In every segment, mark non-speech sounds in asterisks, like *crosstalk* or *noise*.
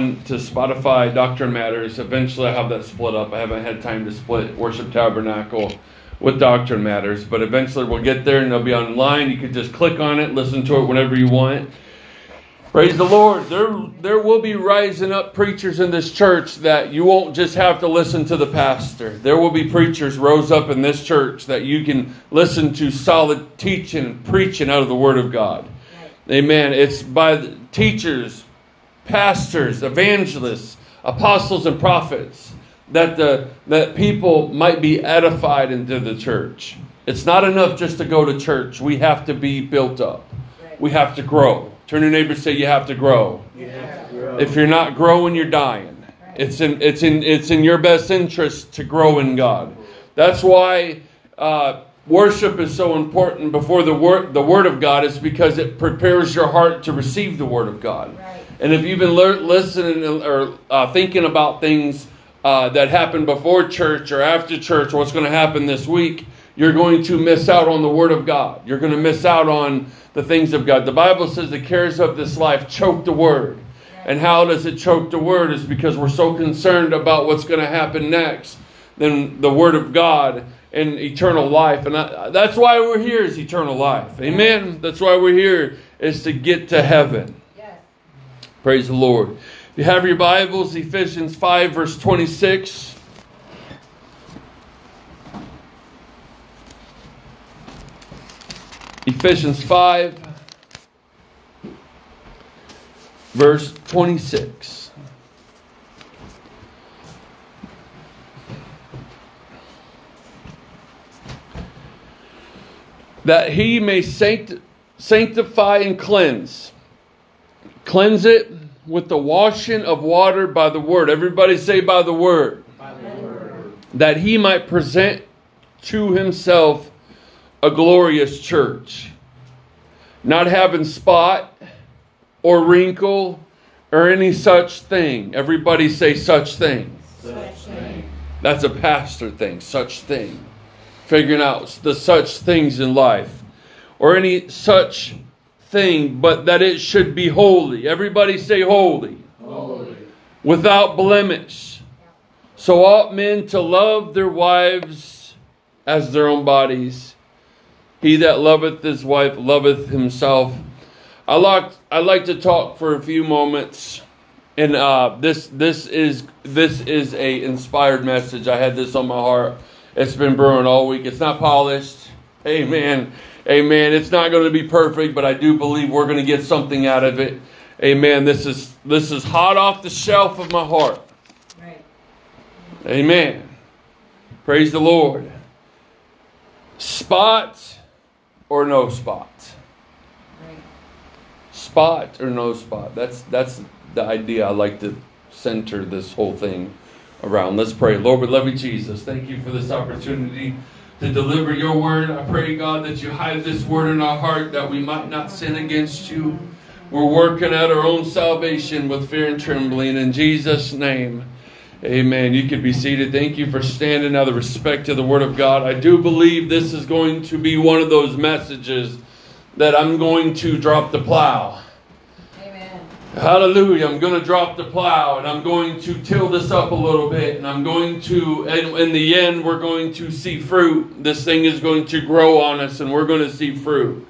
on to Spotify, Doctrine Matters. Eventually, I have that split up. I haven't had time to split Worship Tabernacle with Doctrine Matters, but eventually we'll get there and they'll be online. You can just click on it, listen to it whenever you want. Praise the Lord. There, there will be rising up preachers in this church that you won't just have to listen to the pastor. There will be preachers rose up in this church that you can listen to solid teaching and preaching out of the Word of God. Amen. It's by the teachers, pastors, evangelists, apostles, and prophets that the that people might be edified into the church. It's not enough just to go to church. We have to be built up. We have to grow. Turn your neighbor say you have to grow. Have to grow. If you're not growing, you're dying. It's in it's in it's in your best interest to grow in God. That's why uh, worship is so important before the word the word of God is because it prepares your heart to receive the word of God. Right. And if you've been lear- listening or uh, thinking about things uh, that happened before church or after church, or what's going to happen this week, you're going to miss out on the Word of God. You're going to miss out on the things of God. The Bible says the cares of this life choke the Word. And how does it choke the Word? Is because we're so concerned about what's going to happen next than the Word of God and eternal life. And I, that's why we're here is eternal life. Amen. That's why we're here is to get to heaven. Praise the Lord. If you have your Bibles, Ephesians 5, verse 26. Ephesians 5, verse 26. That he may sanct- sanctify and cleanse. Cleanse it with the washing of water by the word. Everybody say by the word. By the word. That he might present to himself a glorious church, not having spot or wrinkle or any such thing. Everybody say such thing. Such thing. That's a pastor thing, such thing. Figuring out the such things in life. Or any such thing, but that it should be holy. Everybody say holy. Holy. Without blemish. So ought men to love their wives as their own bodies. He that loveth his wife loveth himself. I like I like to talk for a few moments, and uh, this this is this is a inspired message. I had this on my heart. It's been brewing all week. It's not polished. Amen. Amen. It's not going to be perfect, but I do believe we're going to get something out of it. Amen. This is this is hot off the shelf of my heart. Right. Amen. Praise the Lord. Spot or no spot? Right. Spot or no spot? That's that's the idea I like to center this whole thing around. Let's pray. Lord, we love you, Jesus. Thank you for this opportunity to deliver your word. I pray, God, that you hide this word in our heart that we might not sin against you. We're working out our own salvation with fear and trembling. In Jesus' name. Amen. You can be seated. Thank you for standing out of respect to the Word of God. I do believe this is going to be one of those messages that I'm going to drop the plow. Hallelujah. I'm going to drop the plow and I'm going to till this up a little bit. And I'm going to, and in the end, we're going to see fruit. This thing is going to grow on us and we're going to see fruit.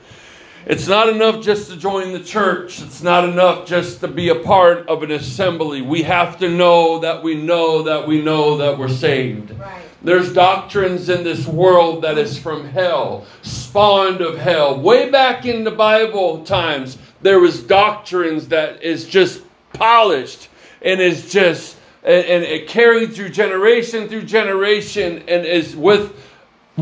It's not enough just to join the church. It's not enough just to be a part of an assembly. We have to know that we know that we know that we're saved. Right. There's doctrines in this world that is from hell, spawned of hell. Way back in the Bible times, there was doctrines that is just polished and is just and, and it carried through generation through generation and is with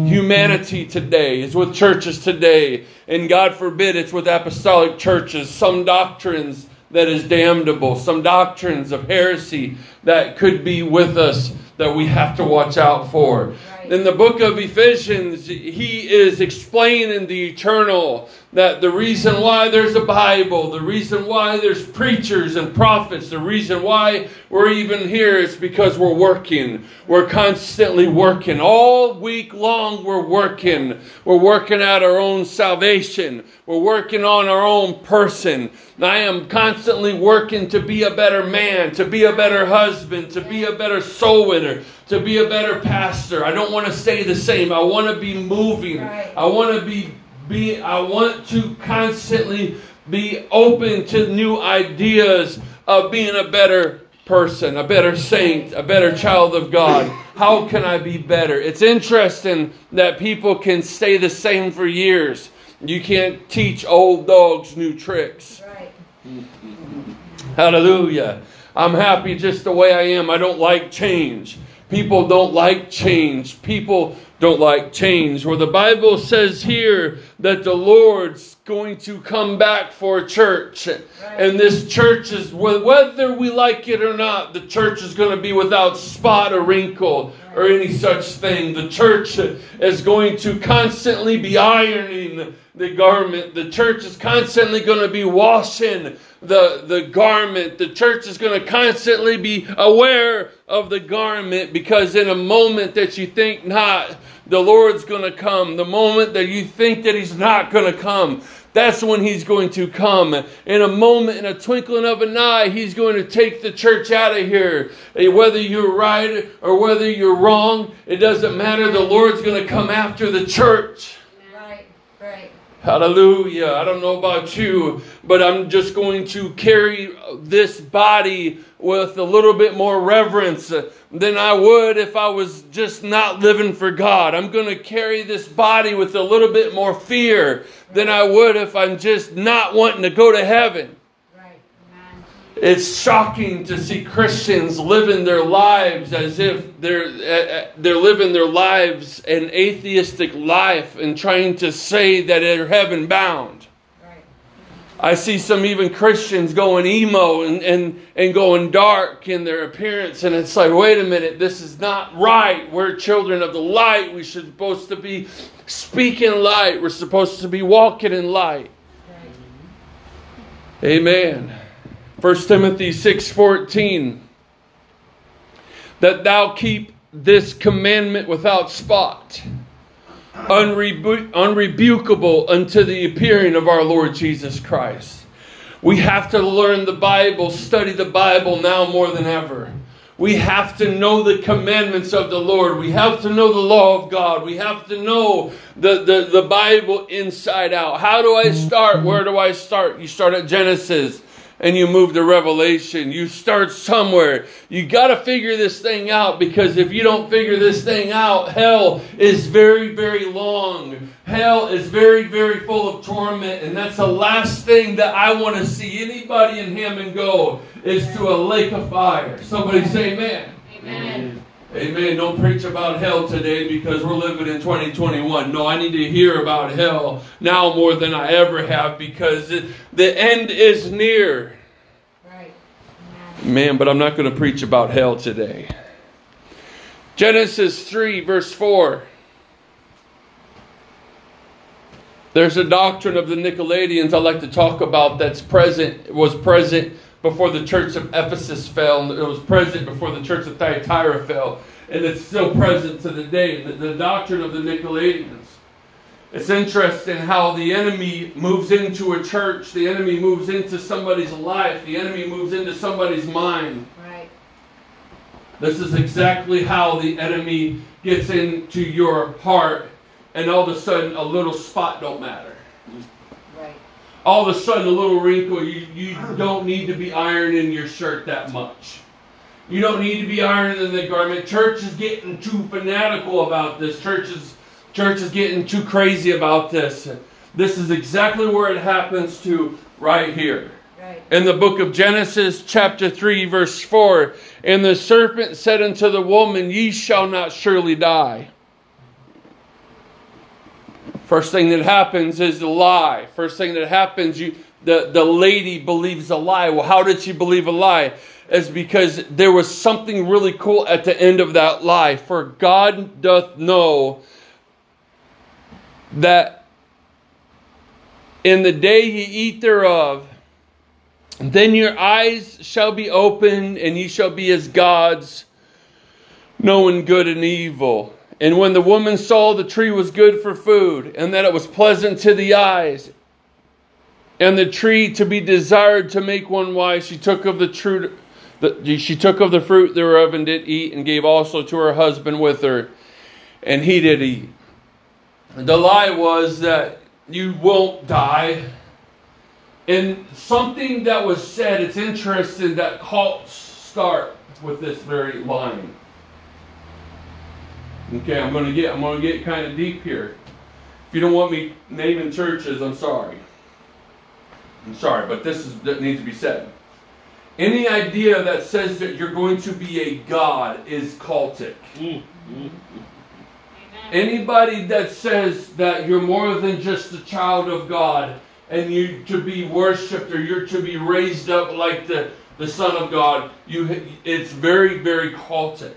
humanity today. is with churches today. And God forbid it's with apostolic churches. Some doctrines that is damnable, some doctrines of heresy that could be with us that we have to watch out for. Right. In the book of Ephesians, he is explaining the eternal, that the reason why there's a Bible, the reason why there's preachers and prophets, the reason why we're even here is because we're working. We're constantly working. All week long, we're working. We're working out our own salvation. We're working on our own person. I am constantly working to be a better man, to be a better husband, to be a better soul winner, to be a better pastor. I don't want to stay the same. I want to be moving. I want to be be I want to constantly be open to new ideas of being a better person, a better saint, a better child of God. How can I be better? It's interesting that people can stay the same for years. You can't teach old dogs new tricks. Right. Hallelujah. I'm happy just the way I am. I don't like change. People don't like change. People don't like change. Where the Bible says here that the Lord's going to come back for a church. And this church is, whether we like it or not, the church is going to be without spot or wrinkle or any such thing. The church is going to constantly be ironing the garment. The church is constantly going to be washing the, the garment. The church is going to constantly be aware of the garment because in a moment that you think not, the Lord's going to come. The moment that you think that He's not going to come, that's when He's going to come. In a moment, in a twinkling of an eye, He's going to take the church out of here. Eh, whether you're right or whether you're wrong, it doesn't matter. The Lord's going to come after the church. Hallelujah. I don't know about you, but I'm just going to carry this body with a little bit more reverence than I would if I was just not living for God. I'm going to carry this body with a little bit more fear than I would if I'm just not wanting to go to heaven. It's shocking to see Christians living their lives as if they're uh, they're living their lives an atheistic life and trying to say that they're heaven bound. Right. I see some even Christians going emo and, and, and going dark in their appearance, and it's like, wait a minute, this is not right. We're children of the light. We should supposed to be speaking light. We're supposed to be walking in light. Right. Amen. 1 Timothy 6:14 That thou keep this commandment without spot unrebu- unrebukable unto the appearing of our Lord Jesus Christ. We have to learn the Bible, study the Bible now more than ever. We have to know the commandments of the Lord. We have to know the law of God. We have to know the, the, the Bible inside out. How do I start? Where do I start? You start at Genesis and you move to Revelation. You start somewhere. You got to figure this thing out because if you don't figure this thing out, hell is very, very long. Hell is very, very full of torment, and that's the last thing that I want to see anybody in Hammond go is to a lake of fire. Somebody say, "Amen." Amen. Amen. Don't preach about hell today because we're living in 2021. No, I need to hear about hell now more than I ever have because it, the end is near. Right. Man, but I'm not going to preach about hell today. Genesis 3, verse 4. There's a doctrine of the Nicolaitans I like to talk about that's present, was present before the church of Ephesus fell, and it was present before the church of Thyatira fell, and it's still present to the day. The, the doctrine of the Nicolaitans. It's interesting how the enemy moves into a church, the enemy moves into somebody's life, the enemy moves into somebody's mind. Right. This is exactly how the enemy gets into your heart, and all of a sudden, a little spot don't matter. All of a sudden, a little wrinkle, you, you don't need to be ironing your shirt that much. You don't need to be ironing the garment. Church is getting too fanatical about this. Church is, church is getting too crazy about this. This is exactly where it happens to right here. Right. In the book of Genesis, chapter 3, verse 4 And the serpent said unto the woman, Ye shall not surely die. First thing that happens is the lie. First thing that happens, you the, the lady believes a lie. Well, how did she believe a lie? It's because there was something really cool at the end of that lie. For God doth know that in the day ye eat thereof, then your eyes shall be opened, and ye shall be as gods, knowing good and evil. And when the woman saw the tree was good for food, and that it was pleasant to the eyes, and the tree to be desired to make one wise, she took of the she took of the fruit thereof and did eat, and gave also to her husband with her, and he did eat. The lie was that you won't die. And something that was said, it's interesting that cults start with this very line. Okay, I'm gonna get I'm gonna get kind of deep here. If you don't want me naming churches, I'm sorry. I'm sorry, but this is that needs to be said. Any idea that says that you're going to be a god is cultic. Anybody that says that you're more than just a child of God and you to be worshipped or you're to be raised up like the, the Son of God, you it's very, very cultic.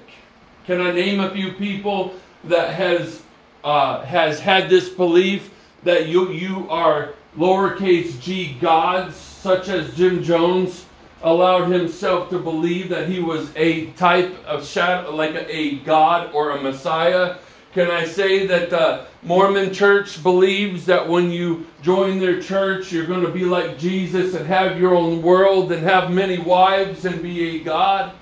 Can I name a few people that has uh, has had this belief that you you are lowercase g gods, such as Jim Jones allowed himself to believe that he was a type of shadow, like a, a god or a messiah. Can I say that the Mormon church believes that when you join their church, you're going to be like Jesus and have your own world and have many wives and be a god?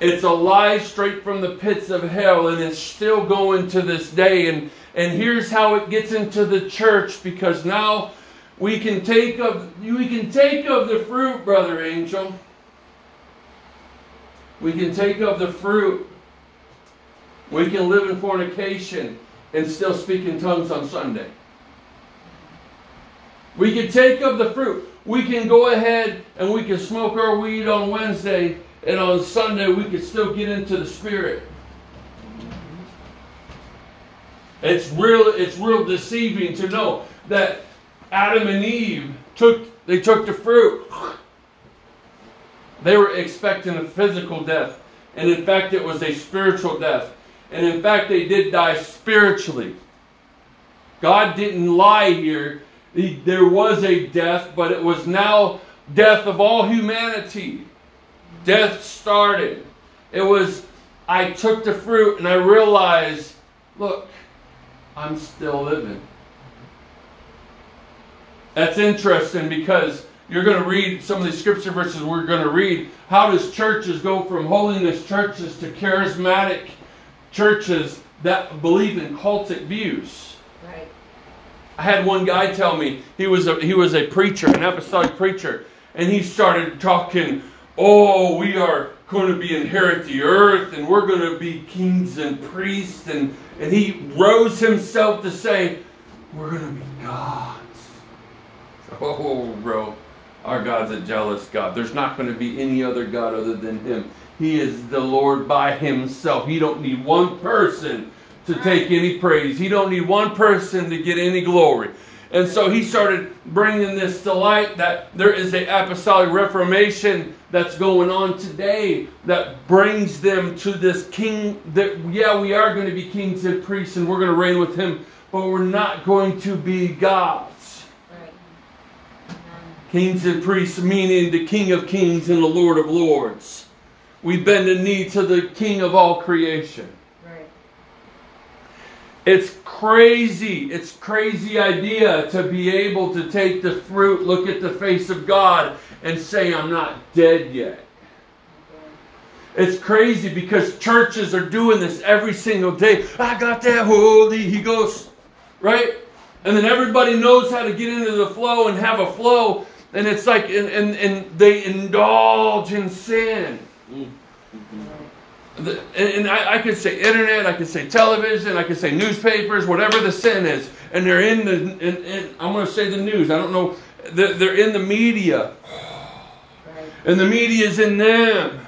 It's a lie straight from the pits of hell, and it's still going to this day. And, and here's how it gets into the church because now we can take of we can take of the fruit, brother Angel. We can take of the fruit. We can live in fornication and still speak in tongues on Sunday. We can take of the fruit. We can go ahead and we can smoke our weed on Wednesday, and on Sunday we can still get into the Spirit. It's real. It's real deceiving to know that Adam and Eve took they took the fruit. They were expecting a physical death, and in fact, it was a spiritual death. And in fact, they did die spiritually. God didn't lie here. He- there was a death, but it was now death of all humanity. Death started. It was, I took the fruit and I realized, look, I'm still living. That's interesting because you're going to read some of the scripture verses we're going to read. How does churches go from holiness churches to charismatic churches that believe in cultic views? Right. I had one guy tell me he was a he was a preacher, an apostolic preacher, and he started talking, "Oh, we are going to be inherit the earth, and we're going to be kings and priests," and and he rose himself to say, "We're going to be gods." Oh, bro, our God's a jealous God. There's not going to be any other God other than Him. He is the Lord by Himself. He don't need one person to take any praise. He don't need one person to get any glory. And so he started bringing this to light that there is a apostolic reformation that's going on today that brings them to this king that yeah we are going to be kings and priests and we're going to reign with him but we're not going to be gods Right. Kings and priests meaning the king of kings and the lord of lords we bend the knee to the king of all creation. It's crazy. It's crazy idea to be able to take the fruit, look at the face of God, and say, I'm not dead yet. It's crazy because churches are doing this every single day. I got that Holy Ghost, right? And then everybody knows how to get into the flow and have a flow. And it's like, and, and, and they indulge in sin. Mm. The- and I, I could say internet, I could say television, I could say newspapers, whatever the sin is, and they're in the. In, in, I'm going to say the news. I don't know. They're, they're in the media, and the media is in them,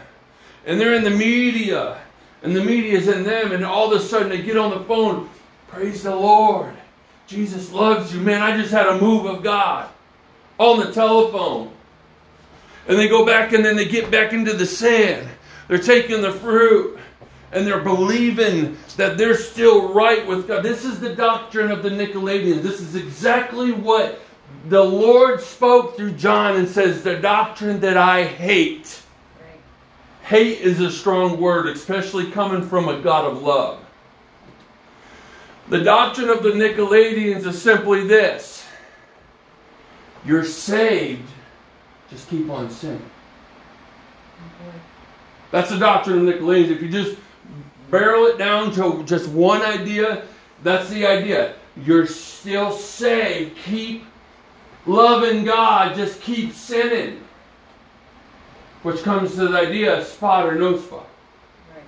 and they're in the media, and the media is in them, and all of a sudden they get on the phone. Praise the Lord, Jesus loves you, man. I just had a move of God on the telephone, and they go back, and then they get back into the sin. They're taking the fruit. and they're believing that they're still right with God. This is the doctrine of the Nicolaitans. This is exactly what the Lord spoke through John and says, The doctrine that I hate. Hate is a strong word, especially coming from a God of love. The doctrine of the Nicolaitans is simply this You're saved, just keep on sinning. That's the doctrine of Nicolaitans. If you just barrel it down to just one idea, that's the idea. You're still saved. Keep loving God. Just keep sinning. Which comes to the idea of spot or no spot. Right.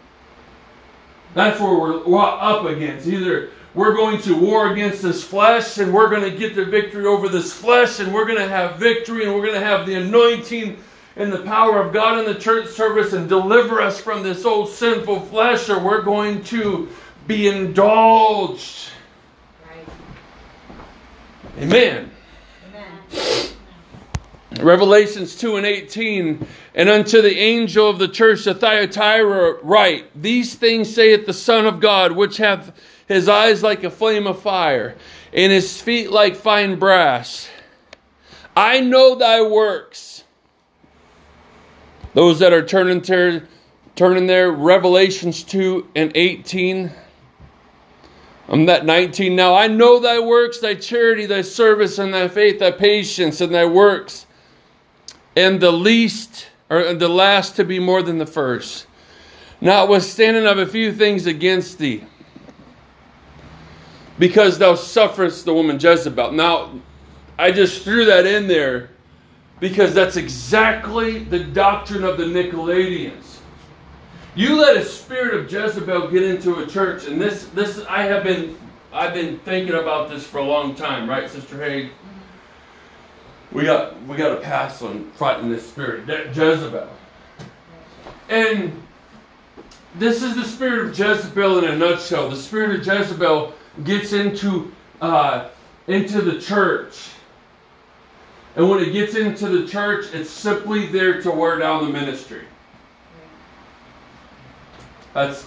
That's where we're, we're up against. Either we're going to war against this flesh and we're going to get the victory over this flesh and we're going to have victory and we're going to have the anointing and the power of God in the church service and deliver us from this old sinful flesh, or we're going to be indulged. Right. Amen. Amen. Revelations 2 and 18. And unto the angel of the church of Thyatira write, These things saith the Son of God, which hath his eyes like a flame of fire, and his feet like fine brass. I know thy works. Those that are turning to turning there, Revelations 2 and 18. I'm at 19 now. I know thy works, thy charity, thy service, and thy faith, thy patience, and thy works, and the least or the last to be more than the first. Notwithstanding of a few things against thee, because thou sufferest the woman Jezebel. Now, I just threw that in there because that's exactly the doctrine of the Nicolaitans. You let a spirit of Jezebel get into a church, and this this I have been I've been thinking about this for a long time, right, Sister Haig? We got we got a pass on fighting this spirit, Jezebel. And this is the spirit of Jezebel in a nutshell. The spirit of Jezebel gets into uh, into the church and when it gets into the church, it's simply there to wear down the ministry. That's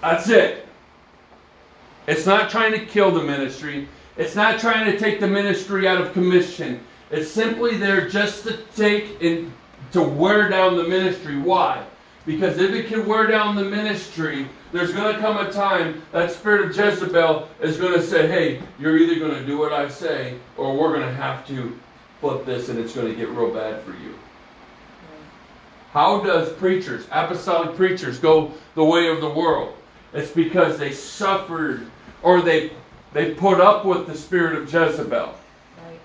that's it. It's not trying to kill the ministry. It's not trying to take the ministry out of commission. It's simply there just to take and to wear down the ministry. Why? Because if it can wear down the ministry, there's going to come a time that spirit of Jezebel is going to say, hey, you're either going to do what I say or we're going to have to flip this and it's going to get real bad for you. How does preachers, apostolic preachers, go the way of the world? It's because they suffered or they they put up with the spirit of Jezebel. Right.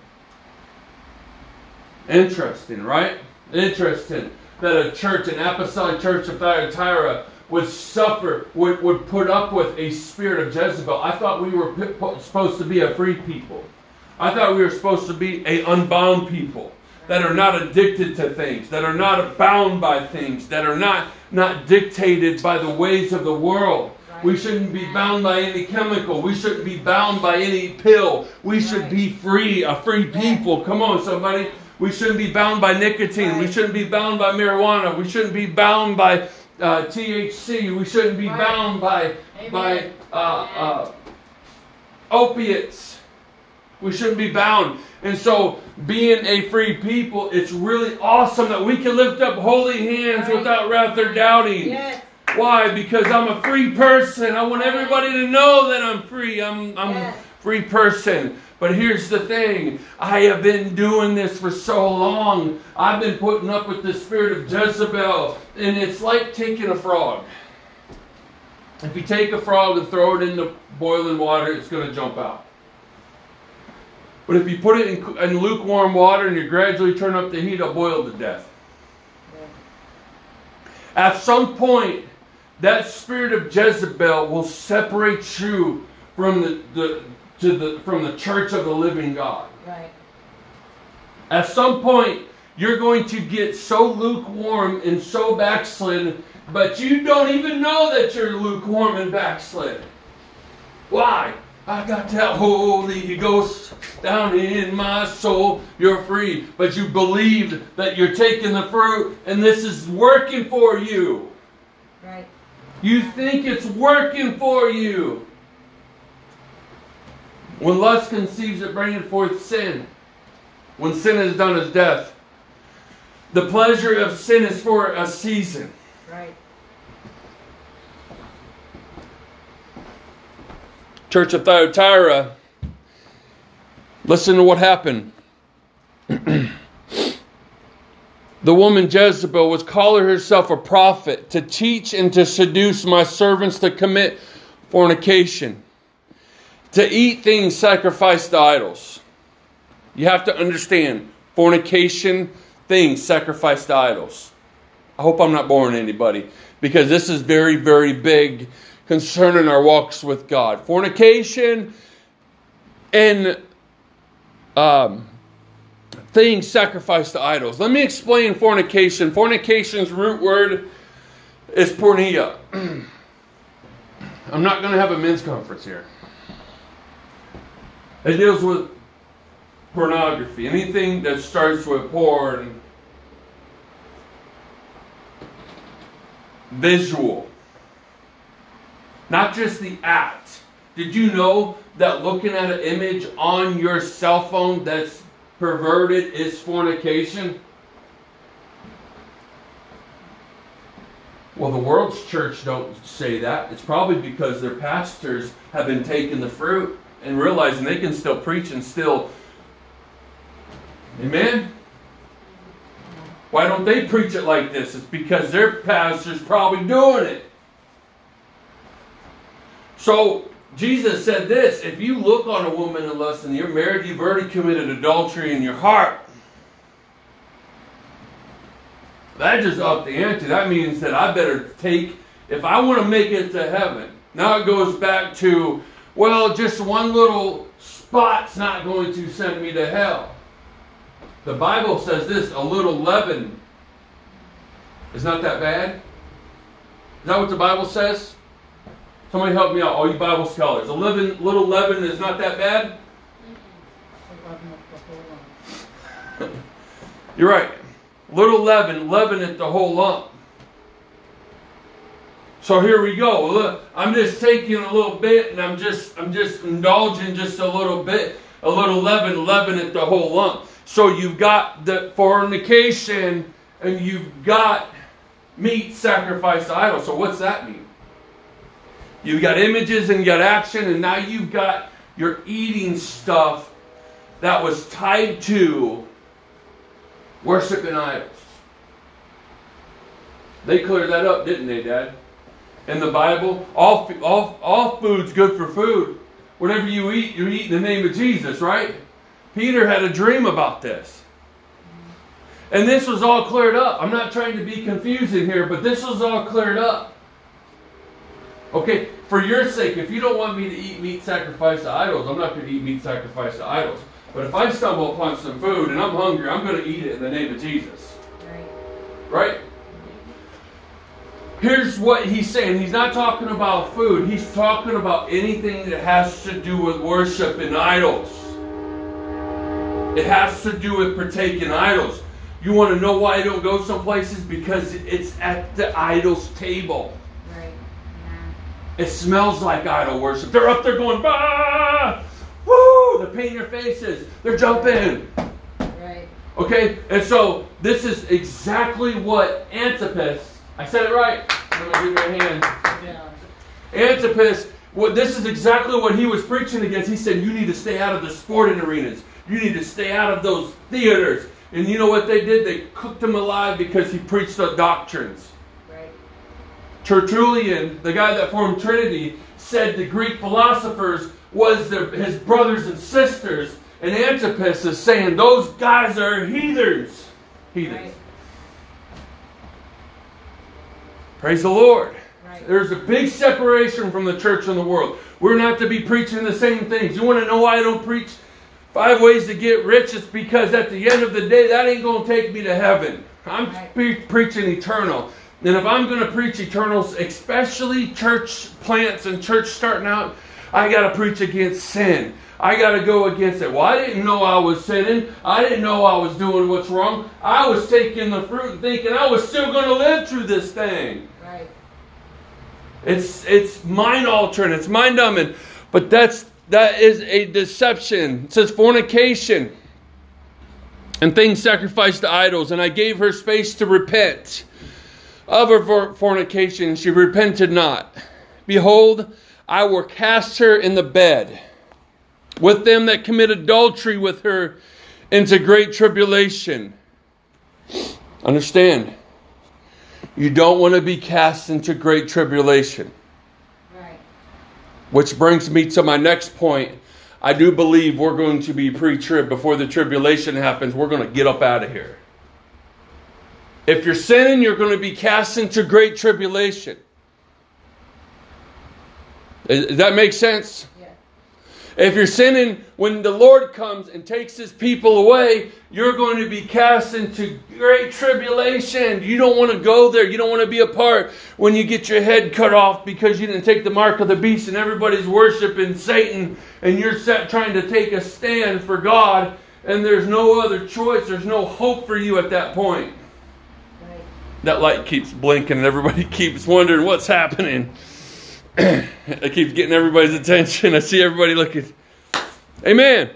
Interesting, right? Interesting that a church, an apostolic church of Thyatira, would suffer, would, would put up with a spirit of Jezebel. I thought we were supposed to be a free people. I thought we were supposed to be a unbound people that are not addicted to things, that are not bound by things, that are not not dictated by the ways of the world. We shouldn't be bound by any chemical. We shouldn't be bound by any pill. We should be free, a free people. Come on, somebody. We shouldn't be bound by nicotine. We shouldn't be bound by marijuana. We shouldn't be bound by uh, THC. We shouldn't be bound by by uh, uh, opiates. We shouldn't be bound. And so, being a free people, it's really awesome that we can lift up holy hands right. without wrath or doubting. Yes. Why? Because I'm a free person. I want everybody to know that I'm free. I'm I'm yes. a free person. But here's the thing. I have been doing this for so long. I've been putting up with the spirit of Jezebel. And it's like taking a frog. If you take a frog and throw it in the boiling water, it's going to jump out. But if you put it in, in lukewarm water and you gradually turn up the heat, it'll boil to death. At some point, that spirit of Jezebel will separate you from the, the, to the, from the church of the living God. Right. At some point, you're going to get so lukewarm and so backslid, but you don't even know that you're lukewarm and backslid. Why? I got that Holy Ghost down in my soul. You're free. But you believed that you're taking the fruit and this is working for you. Right. You think it's working for you. When lust conceives, it bringeth forth sin. When sin is done, is death. The pleasure of sin is for a season. Right. Church of Thyatira, listen to what happened. *clears throat* the woman Jezebel was calling herself a prophet to teach and to seduce my servants to commit fornication, to eat things sacrificed to idols. You have to understand fornication, things sacrificed to idols. I hope I'm not boring anybody because this is very, very big concerning our walks with God. Fornication and um, things sacrificed to idols. Let me explain fornication. Fornication's root word is porneia. *clears throat* I'm not going to have a men's conference here. It deals with pornography. Anything that starts with porn, visual. Not just the act. Did you know that looking at an image on your cell phone that's perverted is fornication? Well, the world's church don't say that. It's probably because their pastors have been taking the fruit and realizing they can still preach and still Amen. Why don't they preach it like this? It's because their pastor's probably doing it. So Jesus said this if you look on a woman in lust and you're married, you've already committed adultery in your heart. That just upped the ante. That means that I better take, if I want to make it to heaven. Now it goes back to, well, just one little spot's not going to send me to hell. The Bible says this a little leaven is not that bad. Is that what the Bible says? Somebody help me out, all you Bible scholars. A leaven, little leaven is not that bad? *laughs* You're right. Little leaven, leaven it the whole lump. So here we go. Look, I'm just taking a little bit and I'm just I'm just indulging just a little bit, a little leaven, leaven it the whole lump. So you've got the fornication and you've got meat sacrificed to idols. So what's that mean? You've got images and you got action, and now you've got your eating stuff that was tied to worshiping idols. They cleared that up, didn't they, Dad? In the Bible, all, all, all food's good for food. Whatever you eat, you eat in the name of Jesus, right? Peter had a dream about this. And this was all cleared up. I'm not trying to be confusing here, but this was all cleared up. Okay, for your sake, if you don't want me to eat meat sacrificed to idols, I'm not going to eat meat sacrificed to idols. But if I stumble upon some food and I'm hungry, I'm going to eat it in the name of Jesus. Right. Right? Here's what he's saying. He's not talking about food. He's talking about anything that has to do with worship and idols. It has to do with partaking idols. You want to know why I don't go some places? Because it's at the idol's table. It smells like idol worship. They're up there going, bah! Woo! They're painting their faces. They're jumping. Right. Okay? And so this is exactly what Antipas, I said it right. I'm going to give you a hand. Yeah. Antipas, what this is exactly what he was preaching against. He said, You need to stay out of the sporting arenas. You need to stay out of those theaters. And you know what they did? They cooked him alive because he preached the doctrines. Tertullian, the guy that formed Trinity, said the Greek philosophers was the, his brothers and sisters. And Antipas is saying those guys are heathens. Heathens. Right. Praise the Lord. Right. There's a big separation from the church and the world. We're not to be preaching the same things. You want to know why I don't preach five ways to get rich? It's because at the end of the day, that ain't going to take me to heaven. I'm Right. pre- preaching eternal. And if I'm going to preach eternals, especially church plants and church starting out, I got to preach against sin. I got to go against it. Well, I didn't know I was sinning. I didn't know I was doing what's wrong. I was taking the fruit and thinking I was still going to live through this thing. Right. It's it's mind altering, it's mind numbing. But that's that is a deception. It says fornication and things sacrificed to idols. And I gave her space to repent of her fornication. She repented not. Behold, I will cast her in the bed with them that commit adultery with her into great tribulation. Understand, you don't want to be cast into great tribulation. Right. Which brings me to my next point. I do believe we're going to be pre trib before the tribulation happens. We're going to get up out of here. If you're sinning, you're going to be cast into great tribulation. Does that make sense? Yeah. If you're sinning, when the Lord comes and takes his people away, you're going to be cast into great tribulation. You don't want to go there. You don't want to be a part when you get your head cut off because you didn't take the mark of the beast and everybody's worshiping Satan and you're set trying to take a stand for God and there's no other choice. There's no hope for you at that point. That light keeps blinking and everybody *laughs* keeps wondering what's happening. *clears throat* it keeps getting everybody's attention. I see everybody looking. Amen.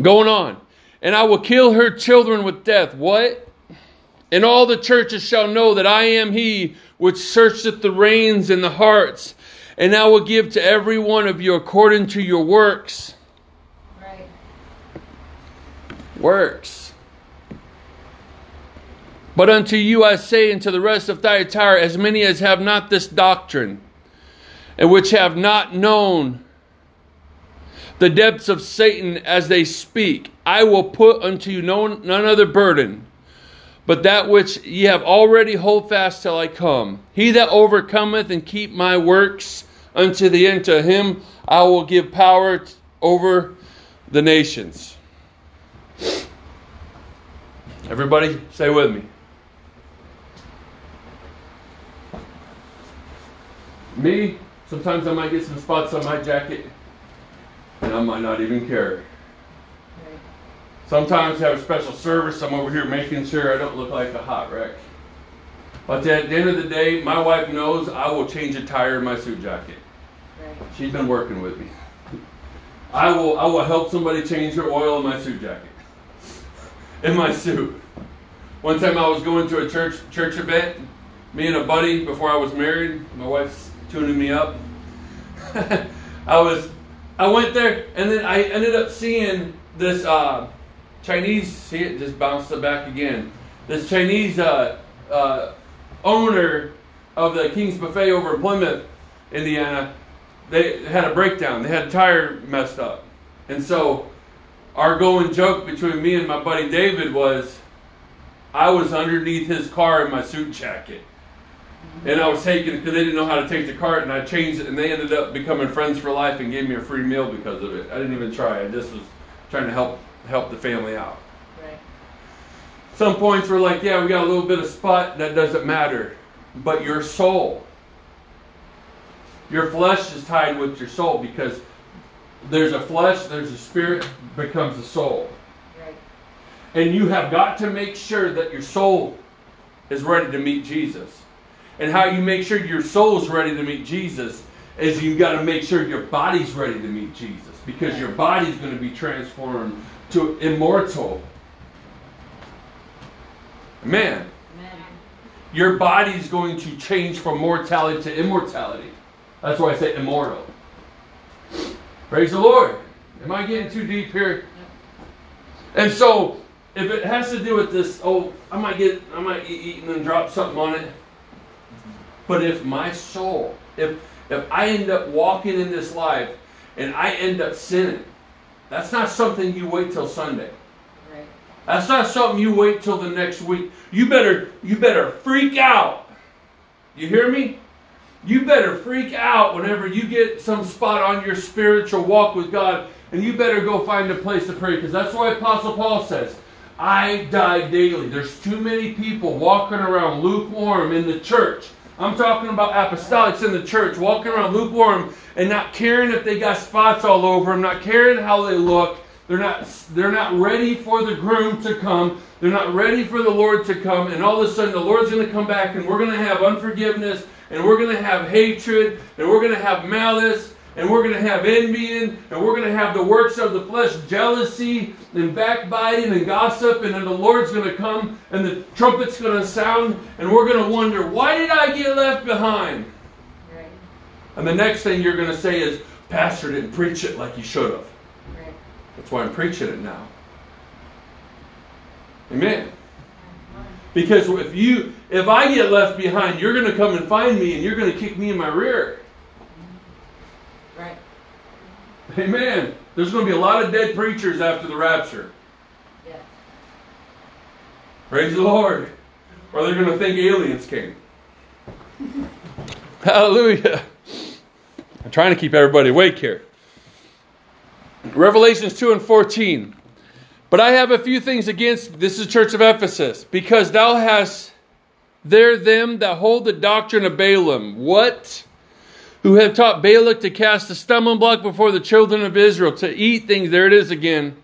Going on. And I will kill her children with death. What? And all the churches shall know that I am he which searcheth the reins and the hearts. And I will give to every one of you according to your works. Right. Works. But unto you I say, and to the rest of Thyatira, as many as have not this doctrine, and which have not known the depths of Satan as they speak, I will put unto you no, none other burden, but that which ye have already hold fast till I come. He that overcometh and keep my works unto the end, to him I will give power over the nations. Everybody, stay with me. Me, sometimes I might get some spots on my jacket, and I might not even care. Sometimes have a special service. I'm over here making sure I don't look like a hot wreck. But at the end of the day, my wife knows I will change a tire in my suit jacket. Right. She's been working with me. I will I will help somebody change their oil in my suit jacket. *laughs* In my suit. One time I was going to a church church event, me and a buddy before I was married, my wife's tuning me up. *laughs* I was I went there and then I ended up seeing this uh, Chinese see it just bounced it back again. This Chinese uh, uh, owner of the King's Buffet over in Plymouth, Indiana, they had a breakdown. They had a tire messed up. And so our going joke between me and my buddy David was I was underneath his car in my suit jacket. And I was taking it because they didn't know how to take the cart, and I changed it, and they ended up becoming friends for life and gave me a free meal because of it. I didn't even try. I just was trying to help help the family out. Right. Some points were like, yeah, we got a little bit of spot, that doesn't matter. But your soul, your flesh is tied with your soul because there's a flesh, there's a spirit, becomes a soul. Right. And you have got to make sure that your soul is ready to meet Jesus. And how you make sure your soul's ready to meet Jesus is you got to make sure your body's ready to meet Jesus because your body's going to be transformed to immortal. Man, Amen. your body's going to change from mortality to immortality. That's why I say immortal. Praise the Lord. Am I getting too deep here? And so, if it has to do with this, oh, I might get, I might eat, eat and then drop something on it. But if my soul, if if I end up walking in this life and I end up sinning, that's not something you wait till Sunday. Right. That's not something you wait till the next week. You better you better freak out. You hear me? You better freak out whenever you get some spot on your spiritual walk with God and you better go find a place to pray because that's why Apostle Paul says, I die daily. There's too many people walking around lukewarm in the church. I'm talking about apostolics in the church walking around lukewarm and not caring if they got spots all over them, not caring how they look, They're not, they're not ready for the groom to come. They're not ready for the Lord to come. And all of a sudden, the Lord's going to come back, and we're going to have unforgiveness, and we're going to have hatred, and we're going to have malice, and we're going to have envying, and we're going to have the works of the flesh, jealousy, and backbiting, and gossip, and then the Lord's going to come, and the trumpet's going to sound, and we're going to wonder, why did I get left behind? Right. And the next thing you're going to say is, Pastor didn't preach it like he should have. Right. That's why I'm preaching it now. Amen. Because if you if I get left behind, you're going to come and find me and you're going to kick me in my rear. Right. Amen. There's going to be a lot of dead preachers after the rapture. Yeah. Praise the Lord. Or they're going to think aliens came. *laughs* Hallelujah. I'm trying to keep everybody awake here. Revelations 2 and 14. But I have a few things against this is Church of Ephesus, because thou hast there them that hold the doctrine of Balaam. What? Who have taught Balak to cast a stumbling block before the children of Israel, to eat things, there it is again,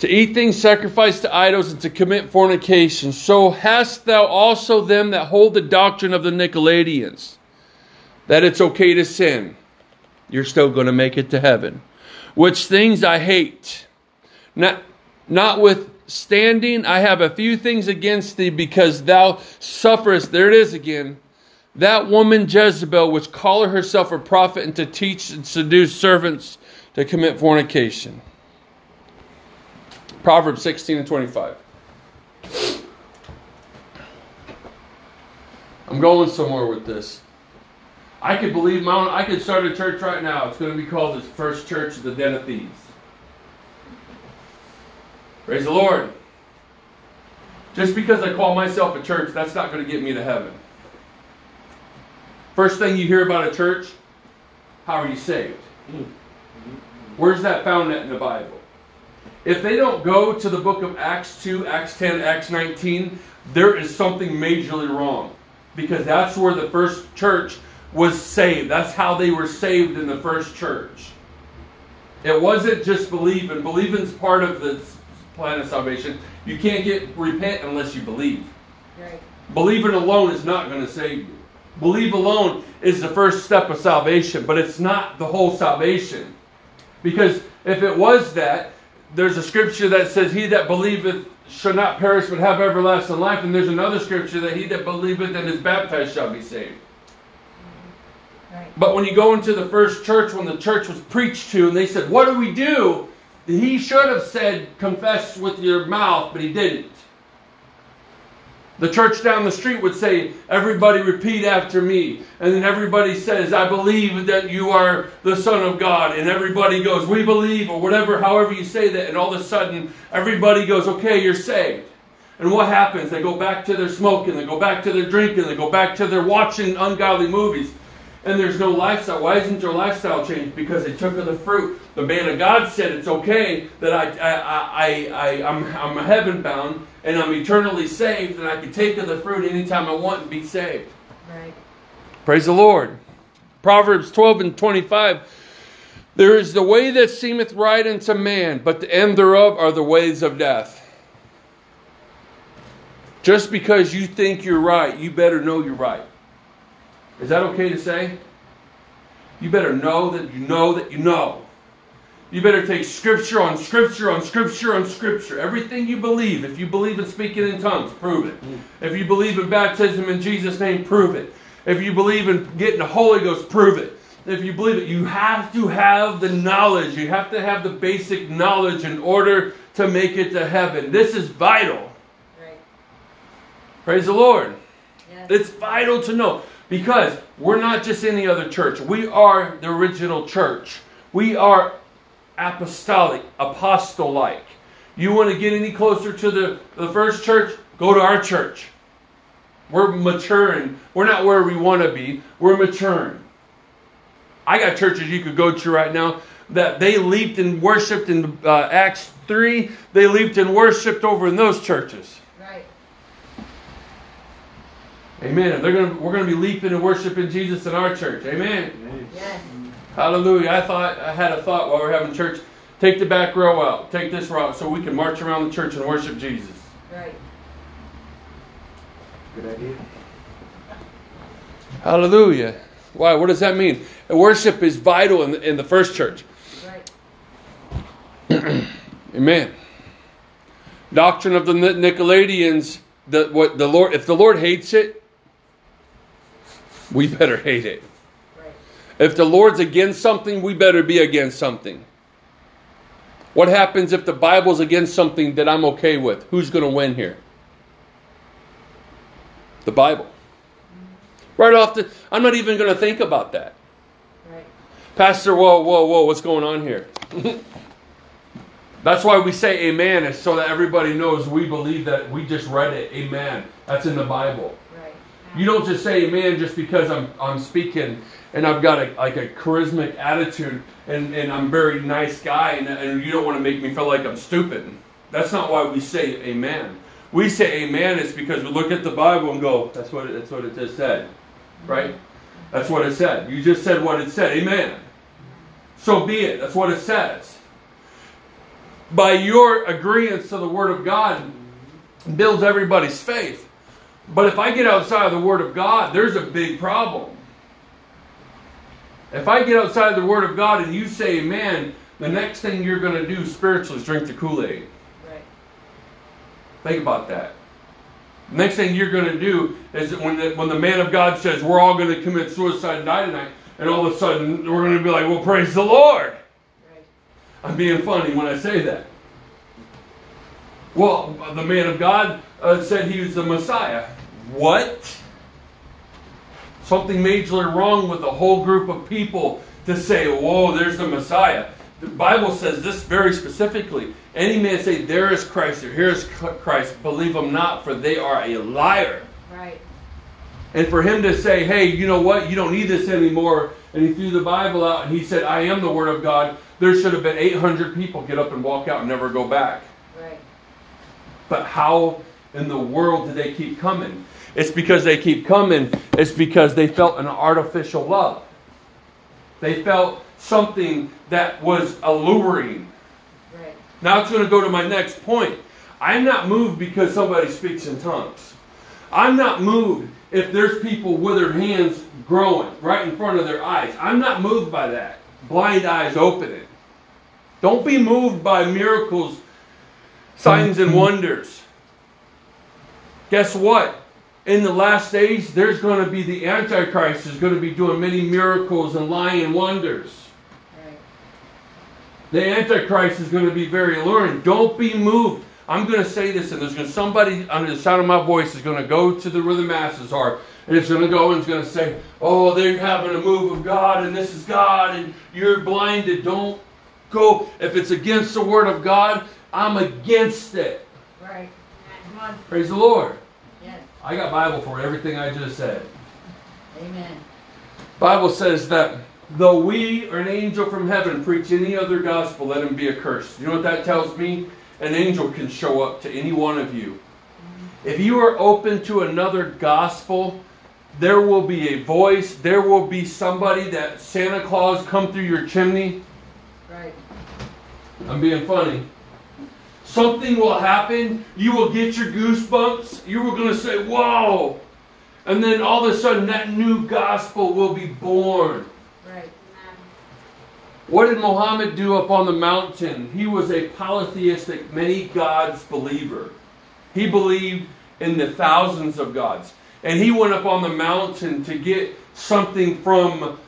to eat things sacrificed to idols, and to commit fornication. So hast thou also them that hold the doctrine of the Nicolaitans, that it's okay to sin. You're still going to make it to heaven. Which things I hate. Not, notwithstanding, I have a few things against thee, because thou sufferest, there it is again, that woman Jezebel, which calleth herself a prophet, and to teach and seduce servants to commit fornication. Proverbs 16 and 25. I'm going somewhere with this. I could believe my own, I could start a church right now. It's going to be called the First Church of the Den of Thieves. Praise the Lord. Just because I call myself a church, that's not going to get me to heaven. First thing you hear about a church, how are you saved? Where's that found at in the Bible? If they don't go to the book of Acts 2, Acts 10, Acts 19, there is something majorly wrong. Because that's where the first church was saved. That's how they were saved in the first church. It wasn't just believing. Believing's part of the plan of salvation. You can't get repent unless you believe. Right. Believing alone is not going to save you. Believe alone is the first step of salvation, but it's not the whole salvation. Because if it was that, there's a scripture that says, He that believeth shall not perish but have everlasting life. And there's another scripture that he that believeth and is baptized shall be saved. Right. But when you go into the first church, when the church was preached to, and they said, What do we do? He should have said, Confess with your mouth, but he didn't. The church down the street would say, Everybody repeat after me. And then everybody says, I believe that you are the Son of God. And everybody goes, We believe, or whatever, however you say that. And all of a sudden, everybody goes, Okay, you're saved. And what happens? They go back to their smoking, they go back to their drinking, they go back to their watching ungodly movies. And there's no lifestyle. Why isn't your lifestyle changed? Because they took of the fruit. The man of God said it's okay that I, I, I, I, I'm, I'm heaven bound and I'm eternally saved and I can take of the fruit anytime I want and be saved. Right. Praise the Lord. Proverbs 12 and 25. There is the way that seemeth right unto man, but the end thereof are the ways of death. Just because you think you're right, you better know you're right. Is that okay to say? You better know that you know that you know. You better take scripture on scripture on scripture on scripture. Everything you believe. If you believe in speaking in tongues, prove it. If you believe in baptism in Jesus' name, prove it. If you believe in getting the Holy Ghost, prove it. If you believe it, you have to have the knowledge. You have to have the basic knowledge in order to make it to heaven. This is vital. Right. Praise the Lord. Yes. It's vital to know because we're not just any other church. We are the original church. We are apostolic, apostle like. You want to get any closer to the, the first church? Go to our church. We're maturing. We're not where we want to be. We're maturing. I got churches you could go to right now that they leaped and worshiped in uh, Acts 3. They leaped and worshiped over in those churches. Right. Amen. They're gonna, we're going to be leaping and worshiping Jesus in our church. Amen. Yes. Hallelujah. I thought I had a thought while we are having church. Take the back row out. Take this route so we can march around the church and worship Jesus. Right. Good idea. Hallelujah. Why? What does that mean? Worship is vital in the, in the first church. Right. *clears throat* Amen. Doctrine of the Ni- Nicolaitans. The what the Lord? If the Lord hates it, *laughs* we better hate it. Right. If the Lord's against something, we better be against something. What happens if the Bible's against something that I'm okay with? Who's going to win here? The Bible. Right off the, I'm not even going to think about that. Right. Pastor, whoa, whoa, whoa, what's going on here? *laughs* That's why we say amen, is so that everybody knows we believe that we just read it. Amen. That's in the Bible. You don't just say amen just because I'm I'm speaking and I've got a like a charismatic attitude and, and I'm a very nice guy and, and you don't want to make me feel like I'm stupid. That's not why we say amen. We say amen is because we look at the Bible and go, that's what it, that's what it just said. Right? That's what it said. You just said what it said. Amen. So be it. That's what it says. By your agreement to the Word of God builds everybody's faith. But if I get outside of the Word of God, there's a big problem. If I get outside of the Word of God and you say amen, the next thing you're going to do spiritually is drink the Kool Aid. Right. Think about that. Next thing you're going to do is when the, when the man of God says, We're all going to commit suicide and die tonight, and all of a sudden we're going to be like, Well, praise the Lord. Right. I'm being funny when I say that. Well, the man of God uh, said he was the Messiah. What? Something majorly wrong with a whole group of people to say, whoa, there's the Messiah. The Bible says this very specifically. Any man say, there is Christ or here is Christ, believe them not, for they are a liar. Right. And for him to say, hey, you know what? You don't need this anymore. And he threw the Bible out and he said, I am the Word of God. There should have been 800 people get up and walk out and never go back. Right. But how in the world do they keep coming? It's because they keep coming. It's because they felt an artificial love. They felt something that was alluring. Right. Now it's going to go to my next point. I'm not moved because somebody speaks in tongues. I'm not moved if there's people with their hands growing right in front of their eyes. I'm not moved by that. Blind eyes opening. Don't be moved by miracles, signs, and mm-hmm. wonders. Guess what? In the last days, there's going to be the Antichrist is going to be doing many miracles and lying wonders. Right. The Antichrist is going to be very alluring. Don't be moved. I'm going to say this, and there's going to somebody under the sound of my voice is going to go to the where the masses are, and it's going to go and it's going to say, "Oh, they're having a move of God, and this is God, and you're blinded." Don't go. If it's against the Word of God, I'm against it. Right. Come on. Praise the Lord. I got Bible for everything I just said. Amen. Bible says that though we or an angel from heaven preach any other gospel, let him be accursed. You know what that tells me? An angel can show up to any one of you. Mm-hmm. If you are open to another gospel, there will be a voice, there will be somebody that Santa Claus come through your chimney. Right. I'm being funny. Something will happen. You will get your goosebumps. You were going to say, Whoa. And then all of a sudden, that new gospel will be born. Right. What did Muhammad do up on the mountain? He was a polytheistic, many gods believer. He believed in the thousands of gods. And he went up on the mountain to get something from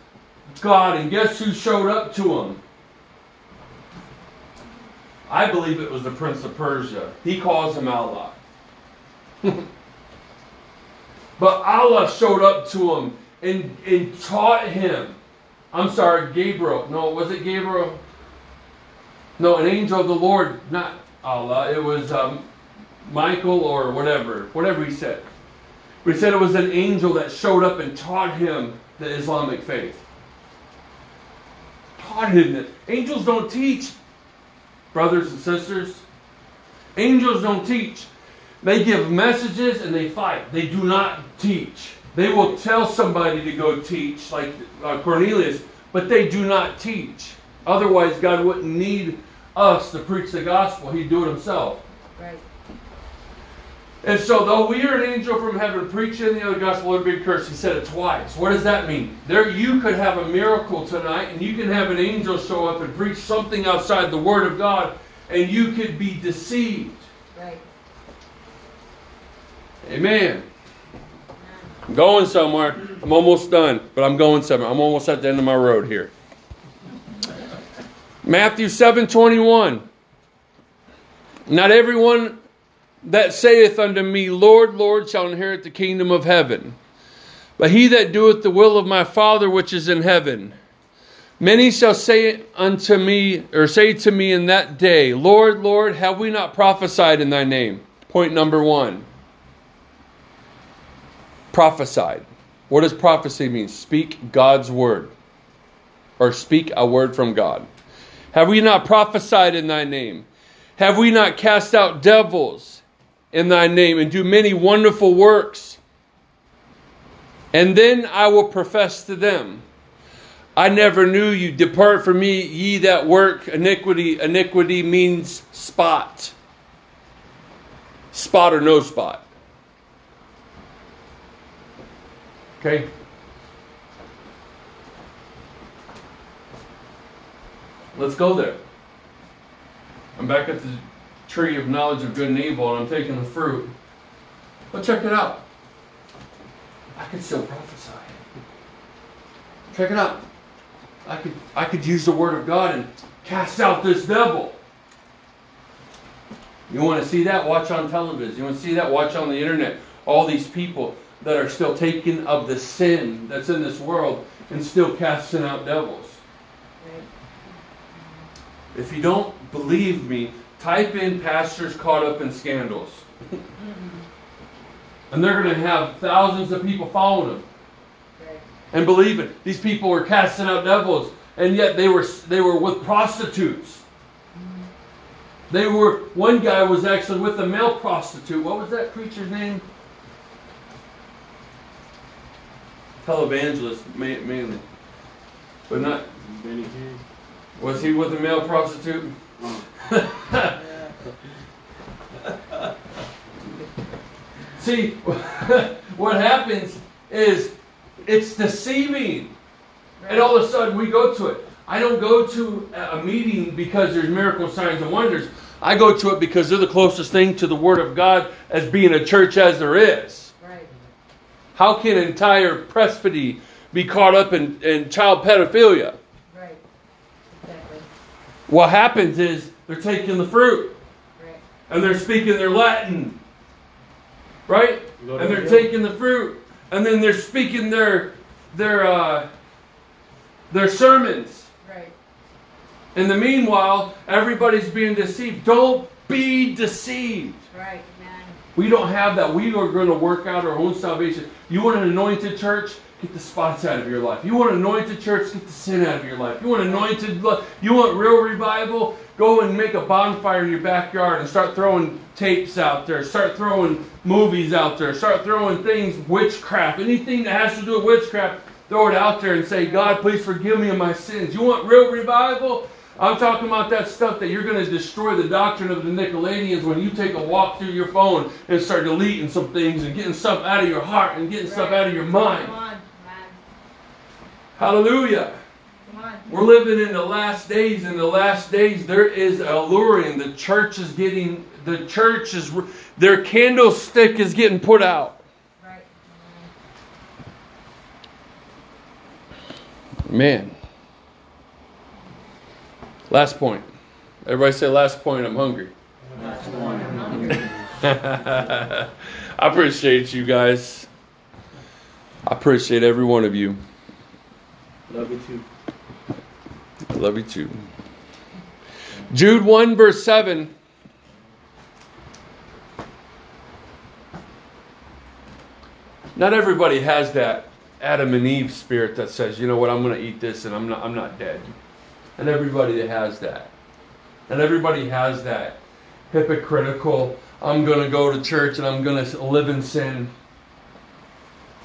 God. And guess who showed up to him? I believe it was the Prince of Persia. He calls him Allah. *laughs* but Allah showed up to him and, and taught him. I'm sorry, Gabriel. No, was it Gabriel? No, an angel of the Lord, not Allah. It was um, Michael or whatever, whatever he said. But he said it was an angel that showed up and taught him the Islamic faith. Taught him that angels don't teach, brothers and sisters. Angels don't teach. They give messages and they fight. They do not teach. They will tell somebody to go teach, like uh, Cornelius, but they do not teach. Otherwise, God wouldn't need us to preach the gospel. He'd do it himself. Right. And so, though we are an angel from heaven preaching the other gospel would be cursed, he said it twice. What does that mean? There, you could have a miracle tonight, and you can have an angel show up and preach something outside the Word of God, and you could be deceived. Right. Amen. I'm going somewhere. I'm almost done, but I'm going somewhere. I'm almost at the end of my road here. Matthew 7 21. Not everyone that saith unto me, Lord, Lord, shall inherit the kingdom of heaven, but he that doeth the will of my Father which is in heaven. Many shall say unto me, or say to me in that day, Lord, Lord, have we not prophesied in thy name? Point number one. Prophesied. What does prophecy mean? Speak God's word, or speak a word from God. Have we not prophesied in thy name? Have we not cast out devils in thy name and do many wonderful works? And then I will profess to them, I never knew you. Depart from me, ye that work iniquity. Iniquity means spot. Spot or no spot. Okay? Let's go there. I'm back at the tree of knowledge of good and evil, and I'm taking the fruit. But check it out. I could still prophesy. Check it out. I could I could use the word of God and cast out this devil. You want to see that? Watch on television. You want to see that? Watch on the internet. All these people that are still taking of the sin that's in this world and still casting out devils. If you don't believe me, type in pastors caught up in scandals. and they're going to have thousands of people following them Right. and believing. These people were casting out devils, and yet they were they were with prostitutes. They were one guy was actually with a male prostitute. What was that preacher's name? Televangelist ma- mainly, but not. Benny Was he with a male prostitute? Uh-huh. *laughs* See, *laughs* what happens is it's deceiving. And all of a sudden we go to it. I don't go to a meeting because there's miracle signs and wonders. I go to it because they're the closest thing to the Word of God as being a church as there is. Right. How can an entire presbytery be caught up in, in child pedophilia? Right. Exactly. What happens is they're taking the fruit Right. and they're speaking their Latin. Right? Lord, and they're yeah. taking the fruit, and then they're speaking their their uh, their sermons. Right. In the meanwhile, everybody's being deceived. Don't be deceived. Right. Man. We don't have that. We are going to work out our own salvation. You want an anointed church? Get the spots out of your life. You want an anointed church? Get the sin out of your life. You want anointed blood? You want real revival? Go and make a bonfire in your backyard and start throwing tapes out there. Start throwing movies out there. Start throwing things, witchcraft, anything that has to do with witchcraft. Throw it out there and say, God, please forgive me of my sins. You want real revival? I'm talking about that stuff that you're going to destroy the doctrine of the Nicolaitans when you take a walk through your phone and start deleting some things and getting stuff out of your heart and getting stuff out of your mind. Come on. Hallelujah. We're living in the last days. In the last days, there is alluring. The church is getting, the church is, their candlestick is getting put out. Right. Man. Last point. Everybody say last point. I'm hungry. That's *laughs* one. I appreciate you guys. I appreciate every one of you. Love you too. I love you too. Jude 1, verse 7. Not everybody has that Adam and Eve spirit that says, you know what, I'm going to eat this and I'm not, I'm not dead. And everybody that has that. And everybody has that hypocritical, I'm going to go to church and I'm going to live in sin.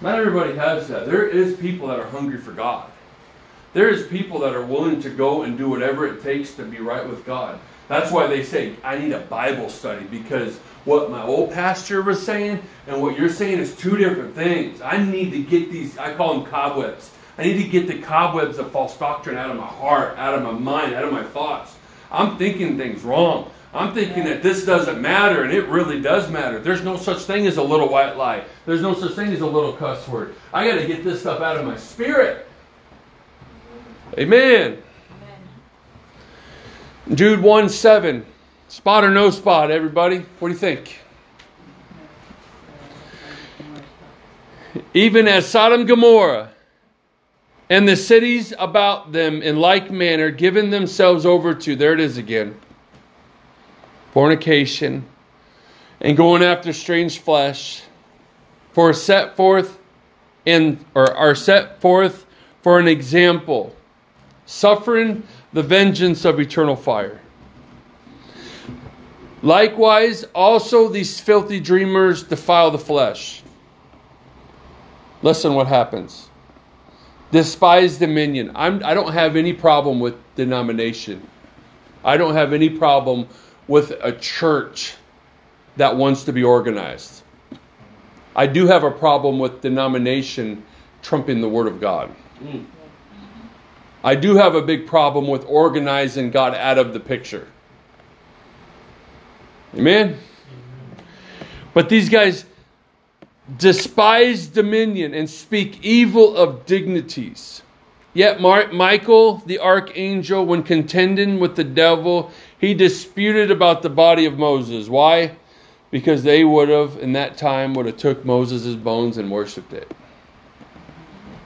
Not everybody has that. There is people that are hungry for God. There is people that are willing to go and do whatever it takes to be right with God. That's why they say, I need a Bible study because what my old pastor was saying and what you're saying is two different things. I need to get these, I call them cobwebs. I need to get the cobwebs of false doctrine out of my heart, out of my mind, out of my thoughts. I'm thinking things wrong. I'm thinking that this doesn't matter, and it really does matter. There's no such thing as a little white lie. There's no such thing as a little cuss word. I got to get this stuff out of my spirit. Amen. Amen. Jude 1 7. Spot or no spot, everybody? What do you think? Even as Sodom and Gomorrah and the cities about them in like manner given themselves over to, there it is again, fornication and going after strange flesh, for set forth in or are set forth for an example, suffering the vengeance of eternal fire. Likewise, also these filthy dreamers defile the flesh. Listen what happens. Despise dominion. I'm, I don't have any problem with denomination. I don't have any problem with a church that wants to be organized. I do have a problem with denomination trumping the Word of God. Mm. I do have a big problem with organizing God out of the picture. Amen? But these guys despise dominion and speak evil of dignities. Yet Mar- Michael, the archangel, when contending with the devil, he disputed about the body of Moses. Why? Because they would have, in that time, would have took Moses' bones and worshipped it.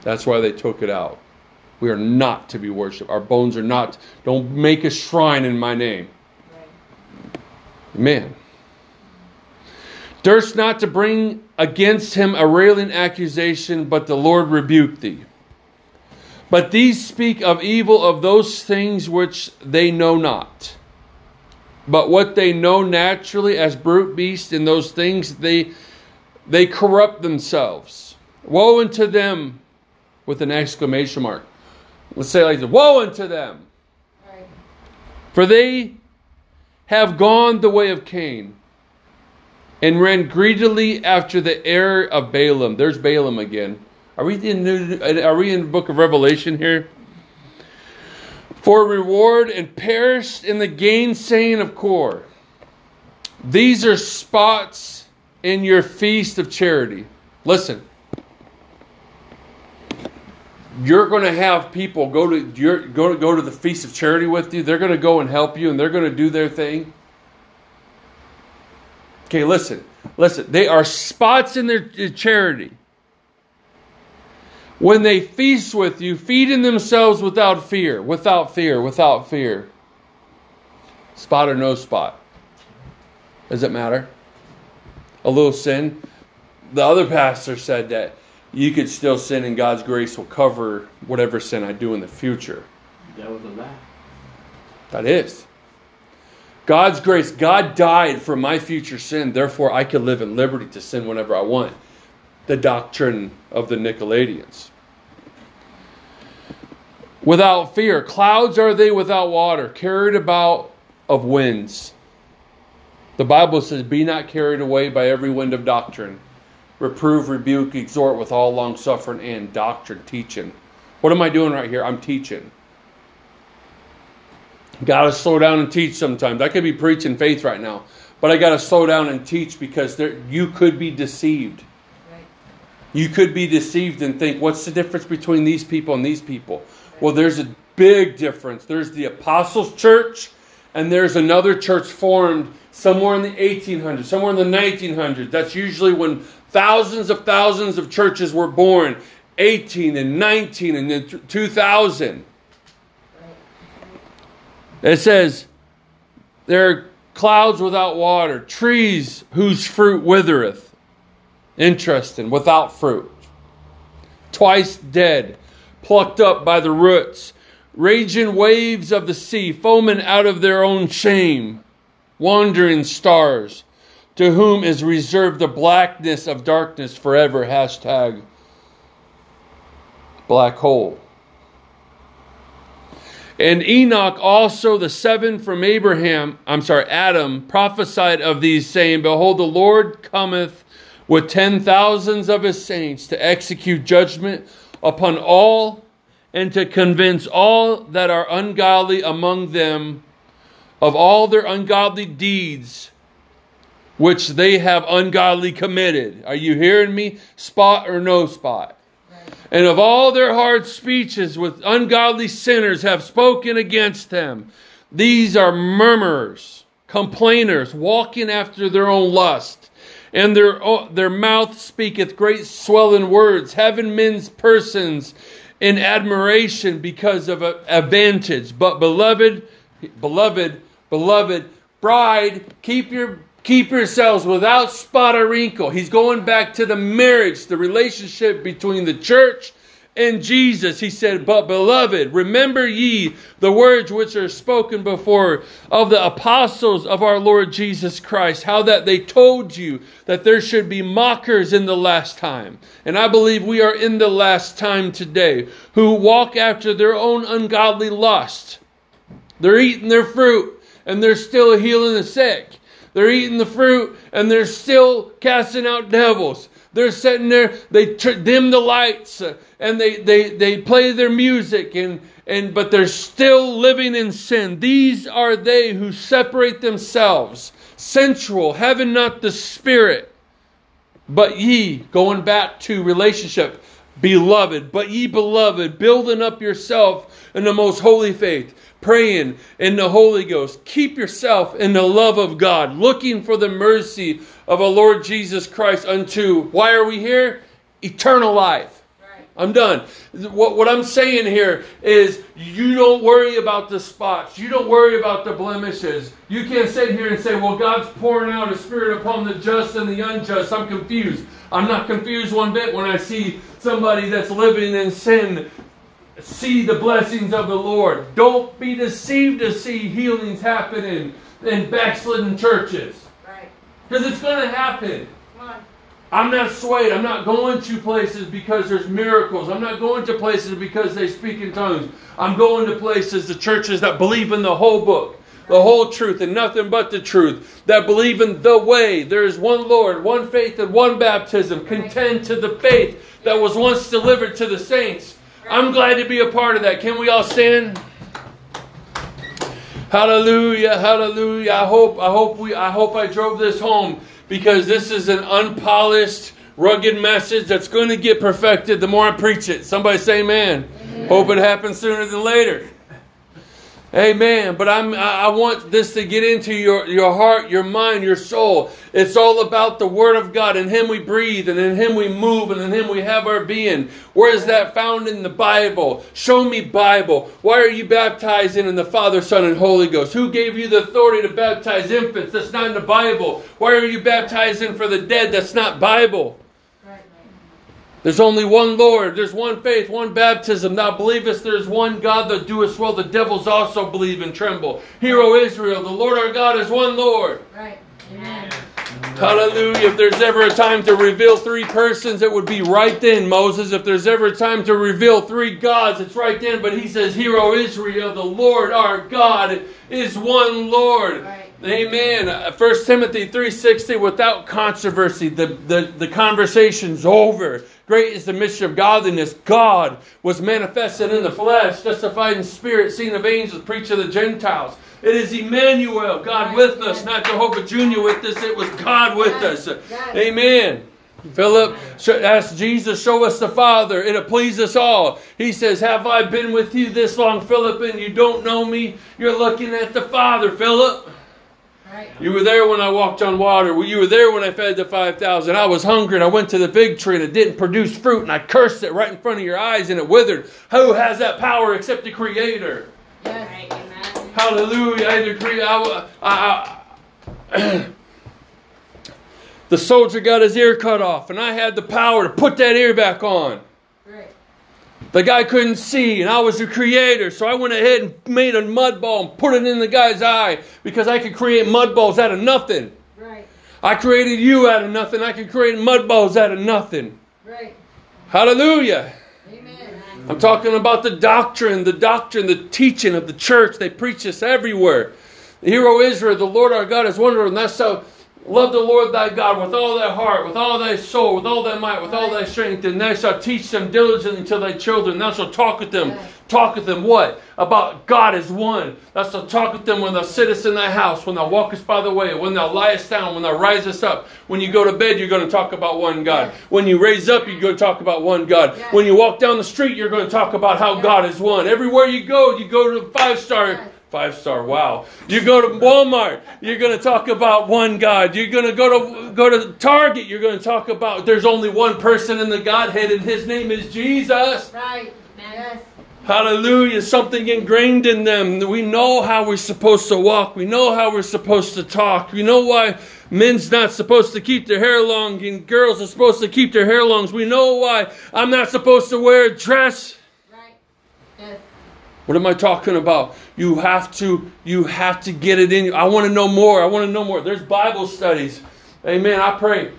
That's why they took it out. We are not to be worshipped. Our bones are not. Don't make a shrine in my name. Amen. Durst not to bring against him a railing accusation, but the Lord rebuked thee. But these speak of evil of those things which they know not. But what they know naturally as brute beasts in those things they they corrupt themselves. Woe unto them with an exclamation mark. Let's say it like. Woe unto them. Right. For they have gone the way of Cain and ran greedily after the error of Balaam. There's Balaam again. Are we in the, uh, are we in the book of Revelation here? For reward and perished in the gainsaying of Core. These are spots in your feast of charity. Listen. You're going to have people go to you're, go to go to the feast of charity with you. They're going to go and help you, and they're going to do their thing. Okay, listen, listen. They are spots in their charity. When they feast with you, feeding themselves without fear, without fear, without fear. Spot or no spot. Does it matter? A little sin. The other pastor said that you could still sin and God's grace will cover whatever sin I do in the future. That was a lie. That is. God's grace, God died for my future sin, therefore I can live in liberty to sin whenever I want. The doctrine of the Nicolaitans. Without fear, clouds are they without water, carried about of winds. The Bible says, Be not carried away by every wind of doctrine. Reprove, rebuke, exhort with all long suffering and doctrine, teaching. What am I doing right here? I'm teaching. Got to slow down and teach sometimes. I could be preaching faith right now, but I got to slow down and teach because there, you could be deceived. Right. You could be deceived and think, what's the difference between these people and these people? Well, there's a big difference. There's the Apostles' Church, and there's another church formed somewhere in the 1800s, somewhere in the 1900s. That's usually when thousands of thousands of churches were born 18 and 19 and then 2000. It says, There are clouds without water, trees whose fruit withereth. Interesting, without fruit. Twice dead, plucked up by the roots. Raging waves of the sea, foaming out of their own shame. Wandering stars, to whom is reserved the blackness of darkness forever. Hashtag black hole. And Enoch also, the seven from Abraham, I'm sorry, Adam, prophesied of these, saying, Behold, the Lord cometh with ten thousands of his saints to execute judgment upon all and to convince all that are ungodly among them of all their ungodly deeds which they have ungodly committed. Are you hearing me? Spot or no spot? And of all their hard speeches with ungodly sinners have spoken against them. These are murmurers, complainers, walking after their own lust. And their, their mouth speaketh great swelling words, having men's persons in admiration because of a advantage. But beloved, beloved, beloved, bride, keep your Keep yourselves without spot or wrinkle. He's going back to the marriage, the relationship between the church and Jesus. He said, But beloved, remember ye the words which are spoken before of the apostles of our Lord Jesus Christ, how that they told you that there should be mockers in the last time. And I believe we are in the last time today, who walk after their own ungodly lust. They're eating their fruit and they're still healing the sick. They're eating the fruit and they're still casting out devils. They're sitting there, they dim the lights uh, and they, they, they play their music and, and but they're still living in sin. These are they who separate themselves, sensual, having not the spirit. But ye, going back to relationship, beloved, but ye beloved, building up yourself in the most holy faith praying in the Holy Ghost. Keep yourself in the love of God, looking for the mercy of our Lord Jesus Christ unto, why are we here? Eternal life. I'm done. What, what I'm saying here is you don't worry about the spots. You don't worry about the blemishes. You can't sit here and say, well, God's pouring out a spirit upon the just and the unjust. I'm confused. I'm not confused one bit when I see somebody that's living in sin see the blessings of the Lord. Don't be deceived to see healings happening in backslidden churches. Because it's going to happen. I'm not swayed. I'm not going to places because there's miracles. I'm not going to places because they speak in tongues. I'm going to places, the churches that believe in the whole book, the whole truth, and nothing but the truth, that believe in the way. There is one Lord, one faith, and one baptism. Contend to the faith that was once delivered to the saints I'm glad to be a part of that. Can we all stand? Hallelujah, hallelujah. I hope I hope we I hope I drove this home because this is an unpolished, rugged message that's going to get perfected the more I preach it. Somebody say amen. amen. Hope it happens sooner than later. Amen. But I'm, I want this to get into your, your heart, your mind, your soul. It's all about the Word of God. In Him we breathe, and in Him we move, and in Him we have our being. Where is that found in the Bible? Show me Bible. Why are you baptizing in the Father, Son, and Holy Ghost? Who gave you the authority to baptize infants? That's not in the Bible. Why are you baptizing for the dead? That's not Bible. There's only one Lord, there's one faith, one baptism. Thou believest there's one God that doeth well. The devils also believe and tremble. Hear, O Israel, the Lord our God is one Lord. Right. Amen. Hallelujah. If there's ever a time to reveal three persons, it would be right then, Moses. If there's ever a time to reveal three gods, it's right then. But he says, Hear, O Israel, the Lord our God is one Lord. Right. Amen. Uh, 1 Timothy 3.60, without controversy, the, the, the conversation's over. Great is the mystery of godliness. God was manifested in the flesh, justified in spirit, seen of angels, preached to the Gentiles. It is Emmanuel, God with us, not Jehovah Jr. with us. It was God with us. Amen. Philip asked Jesus, Show us the Father. It'll please us all. He says, Have I been with you this long, Philip, and you don't know me? You're looking at the Father, Philip. You were there when I walked on water. You were there when I fed the 5,000. I was hungry and I went to the fig tree and it didn't produce fruit and I cursed it right in front of your eyes and it withered. Who has that power except the Creator? Yes. Hallelujah. I decree. I, I, I *clears throat* the soldier got his ear cut off and I had the power to put that ear back on. The guy couldn't see, and I was the creator, so I went ahead and made a mud ball and put it in the guy's eye because I could create mud balls out of nothing. Right. I created you out of nothing. I could create mud balls out of nothing. Right. Hallelujah. Amen. I'm talking about the doctrine, the doctrine, the teaching of the church. They preach this everywhere. The hero Israel, the Lord our God is wonderful, and that's how love the Lord thy God with all thy heart, with all thy soul, with all thy might, with all thy strength, and thou shalt teach them diligently to thy children. Thou shalt talk with them. Talk with them what? About God is one. Thou shalt talk with them when thou sittest in thy house, when thou walkest by the way, when thou liest down, when thou risest up. When you go to bed, you're going to talk about one God. When you raise up, you're going to talk about one God. When you walk down the street, you're going to talk about how God is one. Everywhere you go, you go to five star. Five star, wow. You go to Walmart, you're going to talk about one God. You're going to go to go to Target, you're going to talk about there's only one person in the Godhead and his name is Jesus. Right. Yes. Hallelujah. Something ingrained in them. We know how we're supposed to walk. We know how we're supposed to talk. We know why men's not supposed to keep their hair long and girls are supposed to keep their hair long. We know why I'm not supposed to wear a dress. Right. Yes. What am I talking about? You have to you have to get it in you. I want to know more. I want to know more. There's Bible studies. Amen. I pray.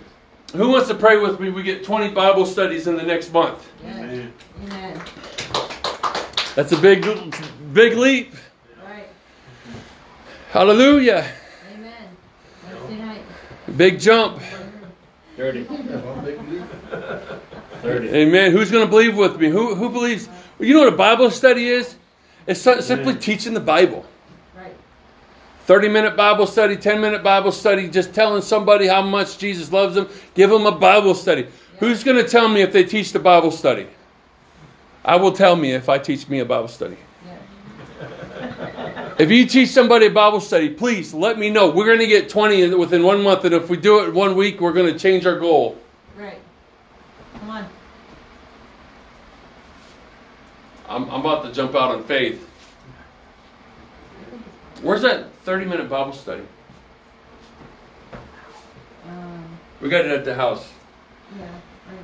Who wants to pray with me? We get 20 Bible studies in the next month. Amen. Amen. That's a big big leap. Right. Hallelujah. Amen. Wednesday. Big jump. 30. 30. Amen. Who's going to believe with me? Who who believes? You know what a Bible study is? It's so- simply Amen. teaching the Bible. Right. 30 minute Bible study, 10 minute Bible study, just telling somebody how much Jesus loves them. Give them a Bible study. Who's going to tell me if they teach the Bible study? I will tell me if I teach me a Bible study. Yeah. If you teach somebody a Bible study, please let me know. We're going to get 20 within one month, and if we do it one week, we're going to change our goal. Right. Come on. I'm, I'm about to jump out on faith. Where's that 30 minute Bible study? Um, We got it at the house. yeah.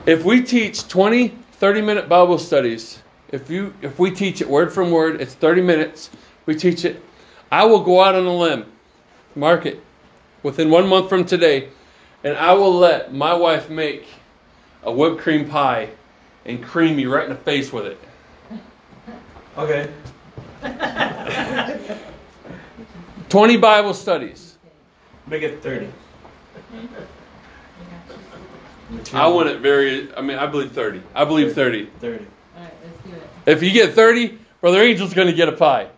If we teach 20, 30 minute Bible studies, if you if we teach it word from word, it's 30 minutes. We teach it. I will go out on a limb, mark it, within one month from today, and I will let my wife make a whipped cream pie and cream me right in the face with it. Okay. *laughs* 20 Bible studies. Make it 30. I want it very, I mean, I believe 30. I believe 30. 30. All right. Let's do it. If you get 30, Brother Angel's going to get a pie.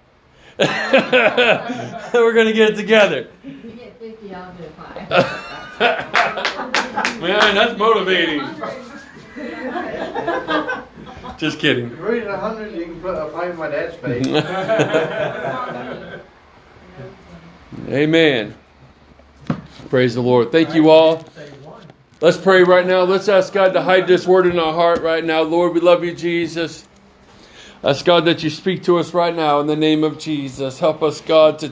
*laughs* We're going to get it together. If you get 50, I'll get a pie. *laughs* Man, that's motivating. *laughs* Just kidding. If you read a hundred, you can put a pie in my dad's face. *laughs* Amen. Praise the Lord. Thank you all. Let's pray right now. Let's ask God to hide this word in our heart right now. Lord, we love you, Jesus. Ask God that you speak to us right now in the name of Jesus. Help us, God, to